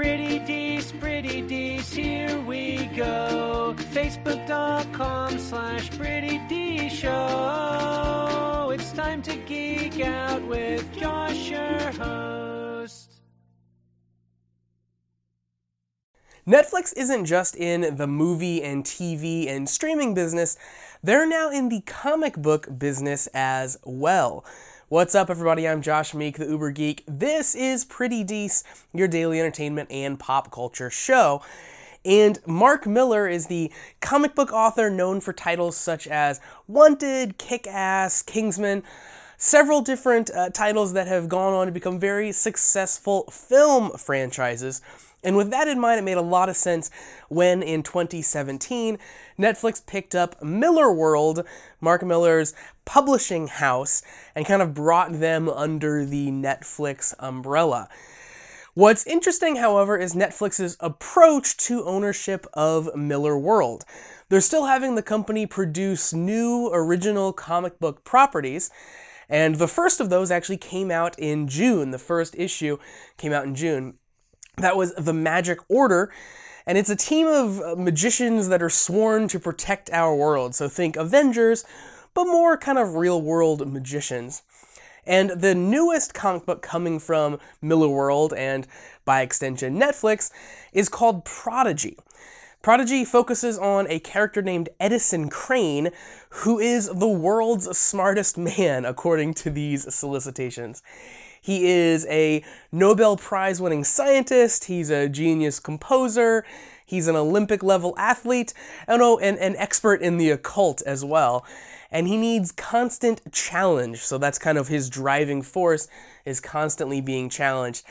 Pretty Dees, Pretty Dees, here we go. Facebook.com slash Pretty D Show. It's time to geek out with Josh, your host. Netflix isn't just in the movie and TV and streaming business, they're now in the comic book business as well. What's up, everybody? I'm Josh Meek, the Uber Geek. This is Pretty Dees, your daily entertainment and pop culture show. And Mark Millar is the comic book author known for titles such as Wanted, Kick Ass, Kingsman, several different uh, titles that have gone on to become very successful film franchises. And with that in mind, it made a lot of sense when in 2017, Netflix picked up Millarworld, Mark Millar's publishing house, and kind of brought them under the Netflix umbrella. What's interesting, however, is Netflix's approach to ownership of Millarworld. They're still having the company produce new original comic book properties, and the first of those actually came out in June. The first issue came out in June. That was The Magic Order, and it's a team of uh, magicians that are sworn to protect our world. So think Avengers, but more kind of real world magicians. And the newest comic book coming from Millarworld and by extension Netflix is called Prodigy. Prodigy focuses on a character named Edison Crane, who is the world's smartest man, according to these solicitations. He is a Nobel Prize winning scientist, he's a genius composer, he's an Olympic level athlete, and oh, and an expert in the occult as well. And he needs constant challenge, so that's kind of his driving force, is constantly being challenged.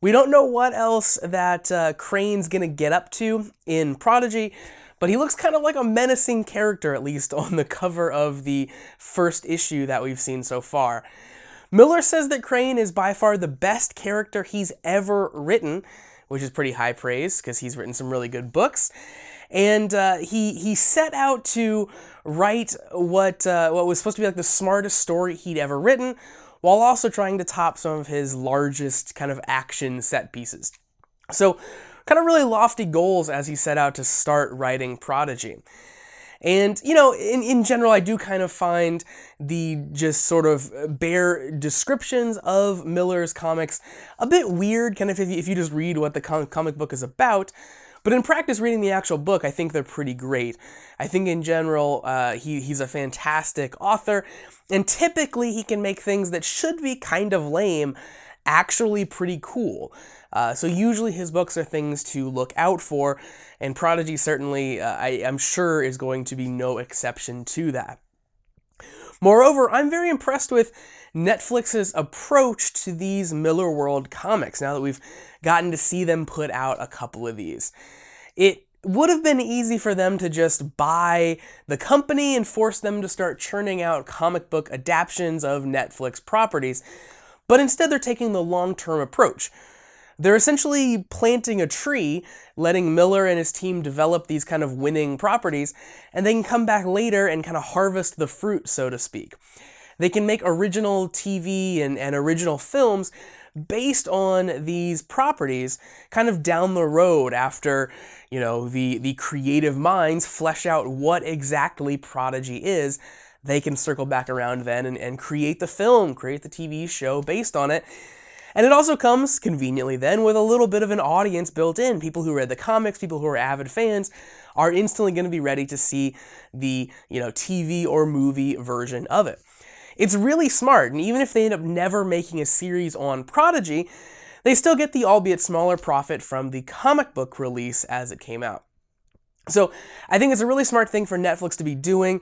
We don't know what else that uh, Crane's gonna get up to in Prodigy, but he looks kind of like a menacing character, at least on the cover of the first issue that we've seen so far. Millar says that Crane is by far the best character he's ever written, which is pretty high praise because he's written some really good books. And uh, he he set out to write what uh, what was supposed to be like the smartest story he'd ever written, while also trying to top some of his largest kind of action set pieces. So, kind of really lofty goals as he set out to start writing Prodigy. And, you know, in, in general, I do kind of find the just sort of bare descriptions of Millar's comics a bit weird, kind of if you, if you just read what the comic book is about. But in practice, reading the actual book, I think they're pretty great. I think in general, uh, he, he's a fantastic author, and typically he can make things that should be kind of lame actually pretty cool. Uh, so usually his books are things to look out for, and Prodigy certainly, uh, I am sure, is going to be no exception to that. Moreover, I'm very impressed with Netflix's approach to these Millarworld comics now that we've gotten to see them put out a couple of these. It would have been easy for them to just buy the company and force them to start churning out comic book adaptations of Netflix properties, but instead they're taking the long term approach they're essentially planting a tree, letting Millar and his team develop these kind of winning properties, and they can come back later and kind of harvest the fruit, so to speak. They can make original TV and, and original films based on these properties kind of down the road after you know the the creative minds flesh out what exactly prodigy is they can circle back around then and, and create the film create the tv show based on it and it also comes conveniently then with a little bit of an audience built in. People who read the comics, people who are avid fans, are instantly going to be ready to see the, you know, TV or movie version of it. It's really smart, and even if they end up never making a series on Prodigy, they still get the albeit smaller profit from the comic book release as it came out. So I think it's a really smart thing for Netflix to be doing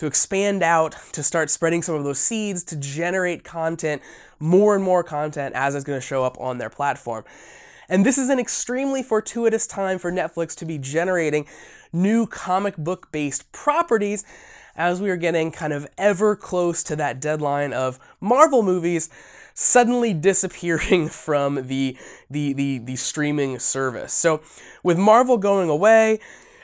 to expand out, to start spreading some of those seeds, to generate content, more and more content as it's going to show up on their platform. And this is an extremely fortuitous time for Netflix to be generating new comic book based properties as we are getting kind of ever close to that deadline of Marvel movies suddenly disappearing from the, the, the, the streaming service. So with Marvel going away,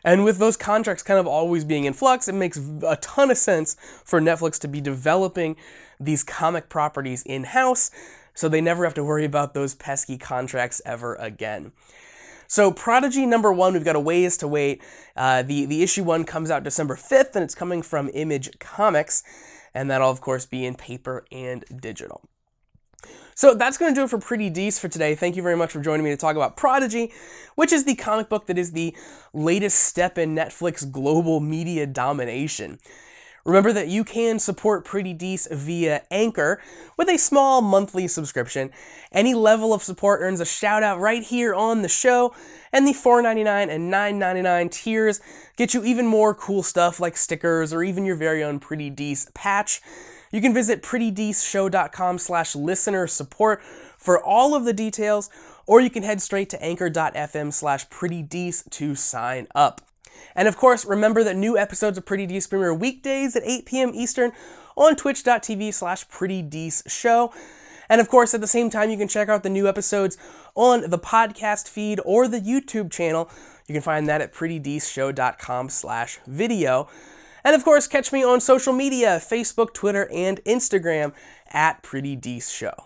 and with those contracts kind of always being in flux, it makes a ton of sense for Netflix to be developing these comic properties in house so they never have to worry about those pesky contracts ever again. So Prodigy number one, we've got a ways to wait. Uh, the the issue one comes out December fifth, and it's coming from Image Comics, and that'll of course be in paper and digital. So that's going to do it for Pretty Dees for today. Thank you very much for joining me to talk about Prodigy, which is the comic book that is the latest step in Netflix global media domination. Remember that you can support Pretty Dees via Anchor with a small monthly subscription. Any level of support earns a shout out right here on the show, and the $4.99 and $9.99 tiers get you even more cool stuff like stickers or even your very own Pretty Dees patch. You can visit prettydeeshow.com slash listener support for all of the details, or you can head straight to anchor.fm slash prettydees to sign up. And of course, remember that new episodes of Pretty Dees premiere weekdays at 8 p.m. Eastern on twitch.tv slash Pretty And of course, at the same time, you can check out the new episodes on the podcast feed or the YouTube channel. You can find that at prettydeeshow.com slash video. And of course, catch me on social media, Facebook, Twitter, and Instagram at Pretty Dees Show.